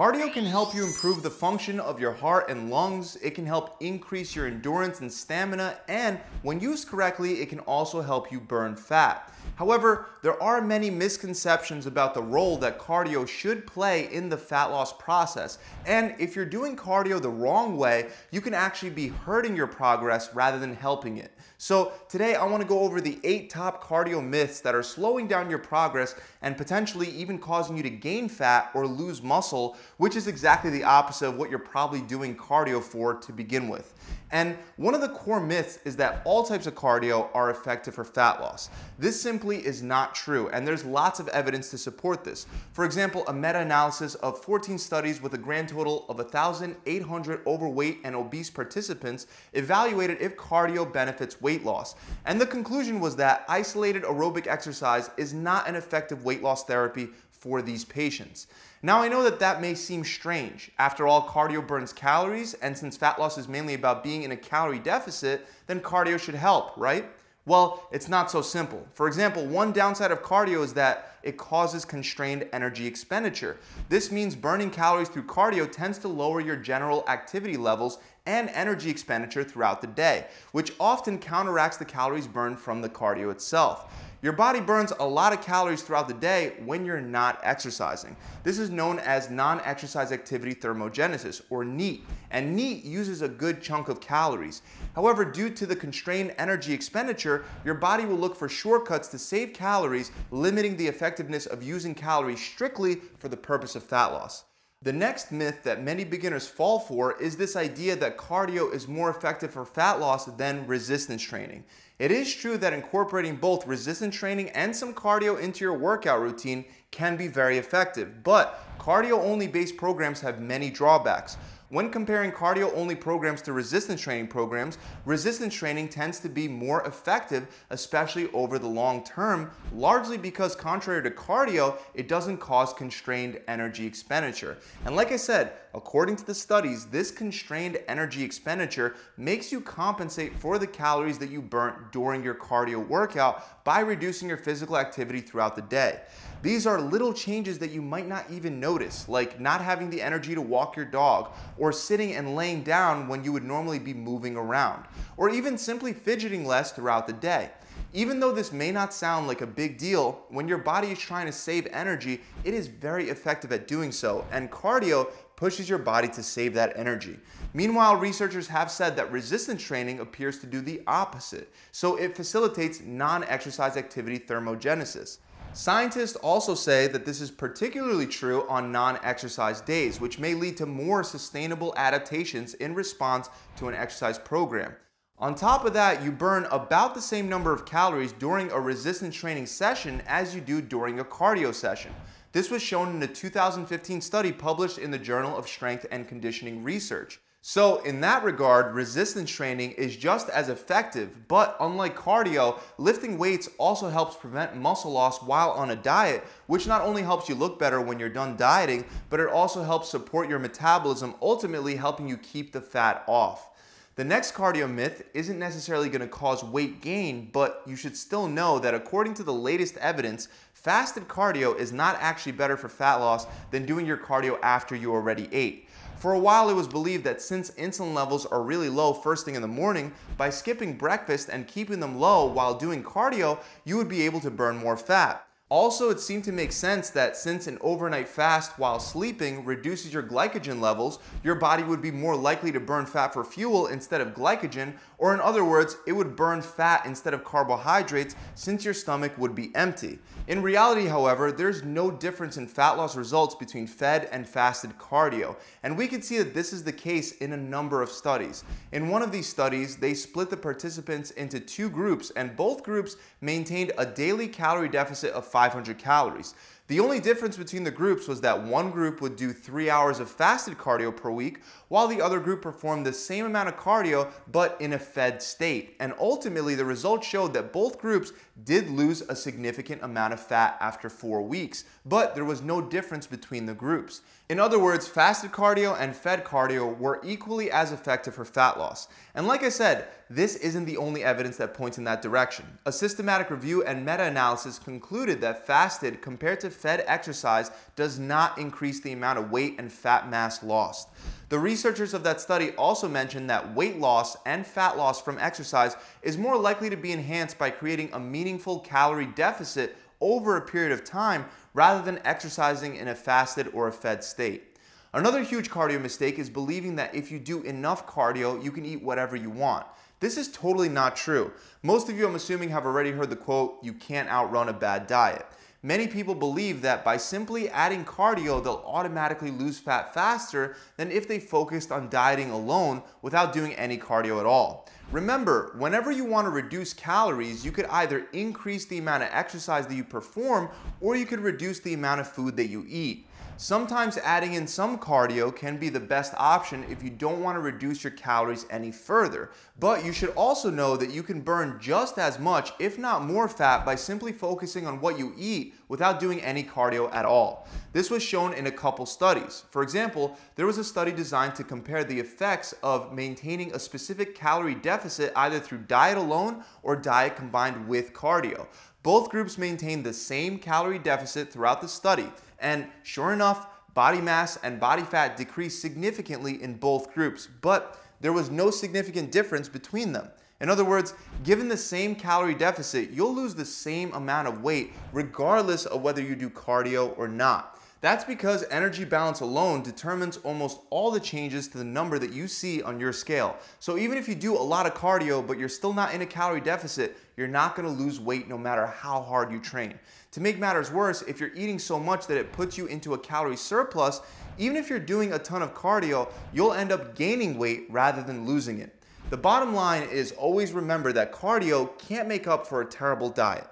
Cardio can help you improve the function of your heart and lungs. It can help increase your endurance and stamina. And when used correctly, it can also help you burn fat. However, there are many misconceptions about the role that cardio should play in the fat loss process. And if you're doing cardio the wrong way, you can actually be hurting your progress rather than helping it. So today I wanna go over the eight top cardio myths that are slowing down your progress and potentially even causing you to gain fat or lose muscle, which is exactly the opposite of what you're probably doing cardio for to begin with. And one of the core myths is that all types of cardio are effective for fat loss. This simply is not true, and there's lots of evidence to support this. For example, a meta-analysis of 14 studies with a grand total of 1,800 overweight and obese participants evaluated if cardio benefits weight loss. And the conclusion was that isolated aerobic exercise is not an effective weight loss therapy for these patients. Now I know that that may seem strange. After all, cardio burns calories, and since fat loss is mainly about being in a calorie deficit, then cardio should help, right? Well, it's not so simple. For example, one downside of cardio is that it causes constrained energy expenditure. This means burning calories through cardio tends to lower your general activity levels and energy expenditure throughout the day, which often counteracts the calories burned from the cardio itself. Your body burns a lot of calories throughout the day when you're not exercising. This is known as non-exercise activity thermogenesis, or NEAT, and NEAT uses a good chunk of calories. However, due to the constrained energy expenditure, your body will look for shortcuts to save calories, limiting the effectiveness of using calories strictly for the purpose of fat loss. The next myth that many beginners fall for is this idea that cardio is more effective for fat loss than resistance training. It is true that incorporating both resistance training and some cardio into your workout routine can be very effective, but cardio only based programs have many drawbacks. When comparing cardio only programs to resistance training programs, resistance training tends to be more effective, especially over the long term, largely because contrary to cardio, it doesn't cause constrained energy expenditure. And like I said, according to the studies, this constrained energy expenditure makes you compensate for the calories that you burnt during your cardio workout by reducing your physical activity throughout the day. These are little changes that you might not even notice, like not having the energy to walk your dog, or sitting and laying down when you would normally be moving around, or even simply fidgeting less throughout the day. Even though this may not sound like a big deal, when your body is trying to save energy, it is very effective at doing so, and cardio pushes your body to save that energy. Meanwhile, researchers have said that resistance training appears to do the opposite, so it facilitates non-exercise activity thermogenesis. Scientists also say that this is particularly true on non-exercise days, which may lead to more sustainable adaptations in response to an exercise program. On top of that, you burn about the same number of calories during a resistance training session as you do during a cardio session. This was shown in a 2015 study published in the Journal of Strength and Conditioning Research. So in that regard, resistance training is just as effective, but unlike cardio, lifting weights also helps prevent muscle loss while on a diet, which not only helps you look better when you're done dieting, but it also helps support your metabolism, ultimately helping you keep the fat off. The next cardio myth isn't necessarily going to cause weight gain, but you should still know that according to the latest evidence, fasted cardio is not actually better for fat loss than doing your cardio after you already ate. For a while, it was believed that since insulin levels are really low first thing in the morning, by skipping breakfast and keeping them low while doing cardio, you would be able to burn more fat. Also, it seemed to make sense that since an overnight fast while sleeping reduces your glycogen levels, your body would be more likely to burn fat for fuel instead of glycogen, or in other words, it would burn fat instead of carbohydrates since your stomach would be empty. In reality, however, there's no difference in fat loss results between fed and fasted cardio, and we can see that this is the case in a number of studies. In one of these studies, they split the participants into two groups, and both groups maintained a daily calorie deficit of 500 calories. The only difference between the groups was that one group would do three hours of fasted cardio per week, while the other group performed the same amount of cardio but in a fed state. And ultimately, the results showed that both groups did lose a significant amount of fat after four weeks, but there was no difference between the groups. In other words, fasted cardio and fed cardio were equally as effective for fat loss. And like I said, this isn't the only evidence that points in that direction. A systematic review and meta analysis concluded that fasted compared to fed exercise does not increase the amount of weight and fat mass lost. The researchers of that study also mentioned that weight loss and fat loss from exercise is more likely to be enhanced by creating a meaningful calorie deficit over a period of time rather than exercising in a fasted or a fed state. Another huge cardio mistake is believing that if you do enough cardio, you can eat whatever you want. This is totally not true. Most of you, I'm assuming, have already heard the quote, you can't outrun a bad diet. Many people believe that by simply adding cardio, they'll automatically lose fat faster than if they focused on dieting alone without doing any cardio at all. Remember, whenever you want to reduce calories, you could either increase the amount of exercise that you perform or you could reduce the amount of food that you eat. Sometimes adding in some cardio can be the best option if you don't want to reduce your calories any further. But you should also know that you can burn just as much, if not more fat, by simply focusing on what you eat without doing any cardio at all. This was shown in a couple studies. For example, there was a study designed to compare the effects of maintaining a specific calorie deficit either through diet alone or diet combined with cardio. Both groups maintained the same calorie deficit throughout the study and sure enough, body mass and body fat decreased significantly in both groups, but there was no significant difference between them. In other words, given the same calorie deficit, you'll lose the same amount of weight regardless of whether you do cardio or not. That's because energy balance alone determines almost all the changes to the number that you see on your scale. So even if you do a lot of cardio, but you're still not in a calorie deficit, you're not gonna lose weight no matter how hard you train. To make matters worse, if you're eating so much that it puts you into a calorie surplus, even if you're doing a ton of cardio, you'll end up gaining weight rather than losing it. The bottom line is always remember that cardio can't make up for a terrible diet.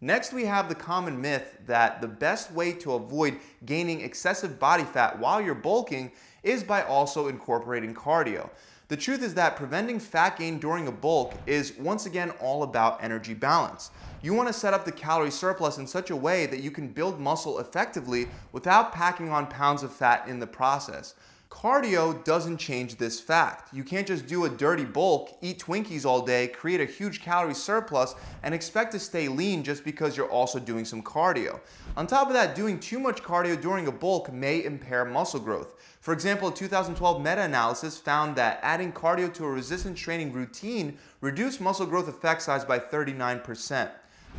Next, we have the common myth that the best way to avoid gaining excessive body fat while you're bulking is by also incorporating cardio. The truth is that preventing fat gain during a bulk is once again all about energy balance. You want to set up the calorie surplus in such a way that you can build muscle effectively without packing on pounds of fat in the process. Cardio doesn't change this fact. You can't just do a dirty bulk, eat Twinkies all day, create a huge calorie surplus, and expect to stay lean just because you're also doing some cardio. On top of that, doing too much cardio during a bulk may impair muscle growth. For example, a 2012 meta-analysis found that adding cardio to a resistance training routine reduced muscle growth effect size by 39%.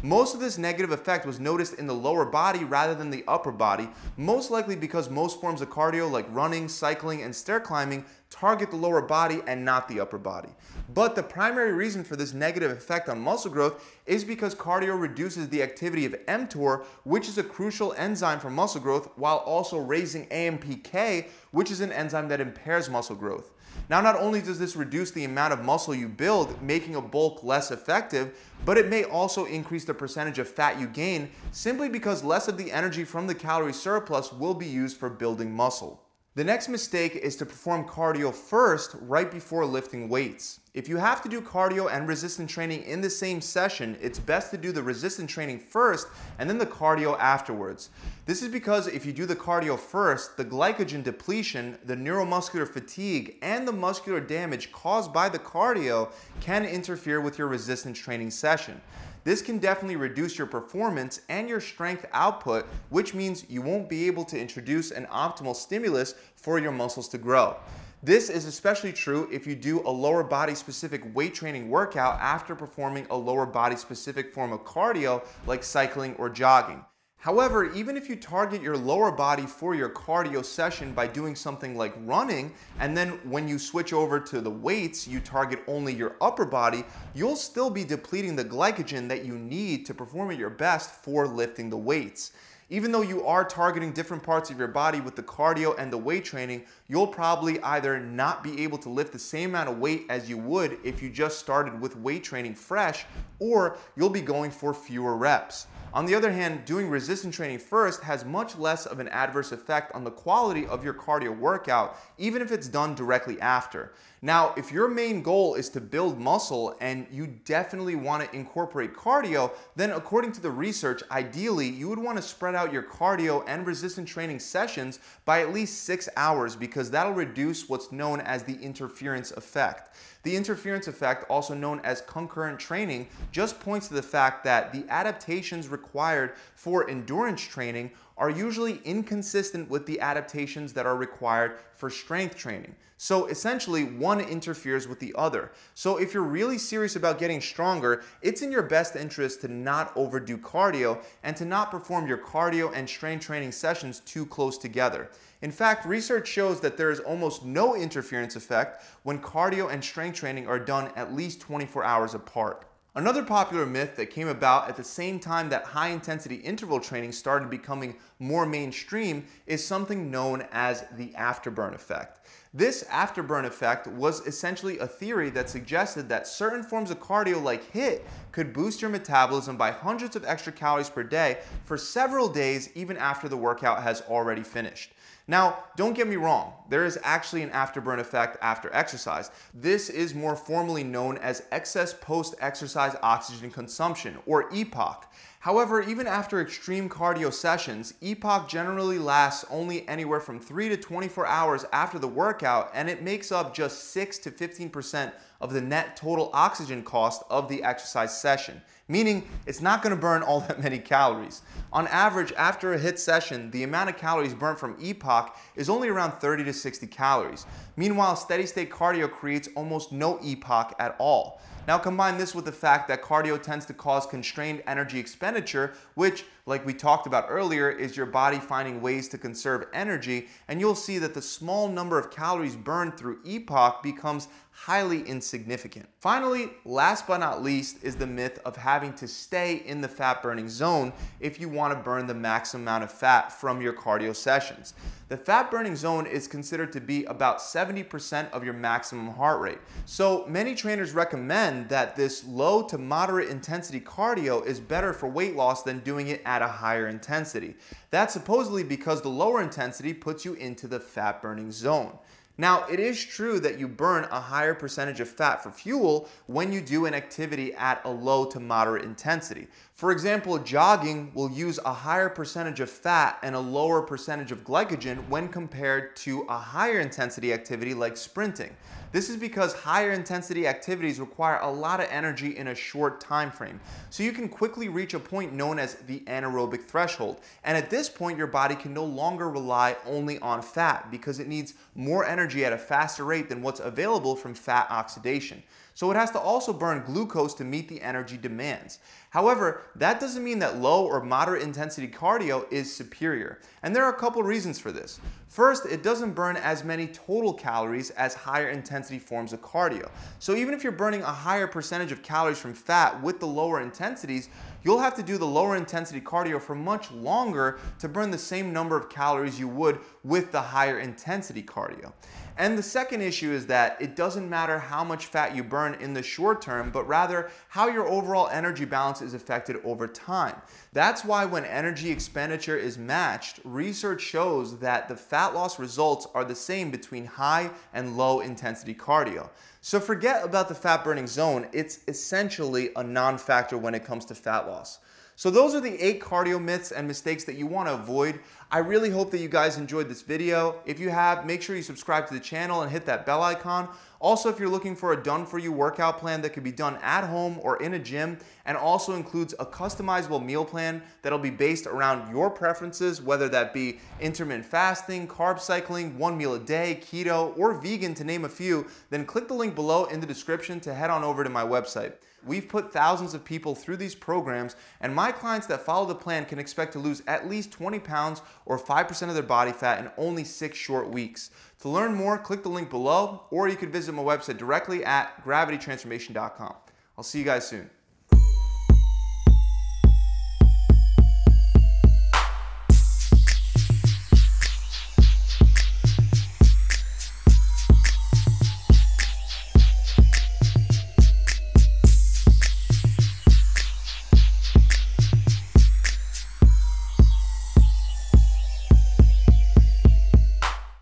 Most of this negative effect was noticed in the lower body rather than the upper body, most likely because most forms of cardio like running, cycling, and stair climbing target the lower body and not the upper body. But the primary reason for this negative effect on muscle growth is because cardio reduces the activity of mTOR, which is a crucial enzyme for muscle growth, while also raising AMPK, which is an enzyme that impairs muscle growth. Now, not only does this reduce the amount of muscle you build, making a bulk less effective, but it may also increase the percentage of fat you gain simply because less of the energy from the calorie surplus will be used for building muscle. The next mistake is to perform cardio first right before lifting weights. If you have to do cardio and resistance training in the same session, it's best to do the resistance training first and then the cardio afterwards. This is because if you do the cardio first, the glycogen depletion, the neuromuscular fatigue, and the muscular damage caused by the cardio can interfere with your resistance training session. This can definitely reduce your performance and your strength output, which means you won't be able to introduce an optimal stimulus for your muscles to grow. This is especially true if you do a lower body specific weight training workout after performing a lower body specific form of cardio like cycling or jogging. However, even if you target your lower body for your cardio session by doing something like running, and then when you switch over to the weights, you target only your upper body, you'll still be depleting the glycogen that you need to perform at your best for lifting the weights. Even though you are targeting different parts of your body with the cardio and the weight training, you'll probably either not be able to lift the same amount of weight as you would if you just started with weight training fresh, or you'll be going for fewer reps. On the other hand, doing resistance training first has much less of an adverse effect on the quality of your cardio workout, even if it's done directly after. Now, if your main goal is to build muscle and you definitely want to incorporate cardio, then according to the research, ideally you would want to spread out your cardio and resistance training sessions by at least six hours because that'll reduce what's known as the interference effect. The interference effect, also known as concurrent training, just points to the fact that the adaptations required for endurance training are usually inconsistent with the adaptations that are required for strength training. So essentially, one interferes with the other. So if you're really serious about getting stronger, it's in your best interest to not overdo cardio and to not perform your cardio and strength training sessions too close together. In fact, research shows that there is almost no interference effect when cardio and strength training are done at least 24 hours apart. Another popular myth that came about at the same time that high intensity interval training started becoming more mainstream is something known as the afterburn effect. This afterburn effect was essentially a theory that suggested that certain forms of cardio like HIIT could boost your metabolism by hundreds of extra calories per day for several days even after the workout has already finished. Now, don't get me wrong, there is actually an afterburn effect after exercise. This is more formally known as excess post-exercise oxygen consumption, or EPOC. However, even after extreme cardio sessions, EPOC generally lasts only anywhere from 3 to 24 hours after the workout, and it makes up just 6 to 15% of the net total oxygen cost of the exercise session, meaning it's not going to burn all that many calories. On average, after a HIIT session, the amount of calories burnt from EPOC is only around 30 to 60 calories. Meanwhile, steady state cardio creates almost no EPOC at all. Now combine this with the fact that cardio tends to cause constrained energy expenditure, which, like we talked about earlier, is your body finding ways to conserve energy, and you'll see that the small number of calories burned through EPOC becomes highly insignificant. Finally, last but not least, is the myth of having to stay in the fat burning zone if you want to burn the maximum amount of fat from your cardio sessions. The fat burning zone is considered to be about 70% of your maximum heart rate. So many trainers recommend that this low to moderate intensity cardio is better for weight loss than doing it at a higher intensity. That's supposedly because the lower intensity puts you into the fat burning zone. Now, it is true that you burn a higher percentage of fat for fuel when you do an activity at a low to moderate intensity. For example, jogging will use a higher percentage of fat and a lower percentage of glycogen when compared to a higher intensity activity like sprinting. This is because higher intensity activities require a lot of energy in a short time frame. So you can quickly reach a point known as the anaerobic threshold. And at this point, your body can no longer rely only on fat because it needs more energy at a faster rate than what's available from fat oxidation. So it has to also burn glucose to meet the energy demands. However, that doesn't mean that low or moderate intensity cardio is superior. And there are a couple reasons for this. First, it doesn't burn as many total calories as higher intensity forms of cardio. So even if you're burning a higher percentage of calories from fat with the lower intensities, you'll have to do the lower intensity cardio for much longer to burn the same number of calories you would with the higher intensity cardio. And the second issue is that it doesn't matter how much fat you burn in the short term, but rather how your overall energy balance is affected over time. That's why when energy expenditure is matched, research shows that the fat loss results are the same between high and low intensity cardio. So forget about the fat burning zone, it's essentially a non-factor when it comes to fat loss. So those are the eight cardio myths and mistakes that you want to avoid. I really hope that you guys enjoyed this video. If you have, make sure you subscribe to the channel and hit that bell icon. Also, if you're looking for a done-for-you workout plan that can be done at home or in a gym and also includes a customizable meal plan that'll be based around your preferences, whether that be intermittent fasting, carb cycling, one meal a day, keto, or vegan to name a few, then click the link below in the description to head on over to my website. We've put thousands of people through these programs, and my clients that follow the plan can expect to lose at least 20 pounds or 5% of their body fat in only six short weeks. To learn more, click the link below, or you can visit my website directly at gravitytransformation.com. I'll see you guys soon.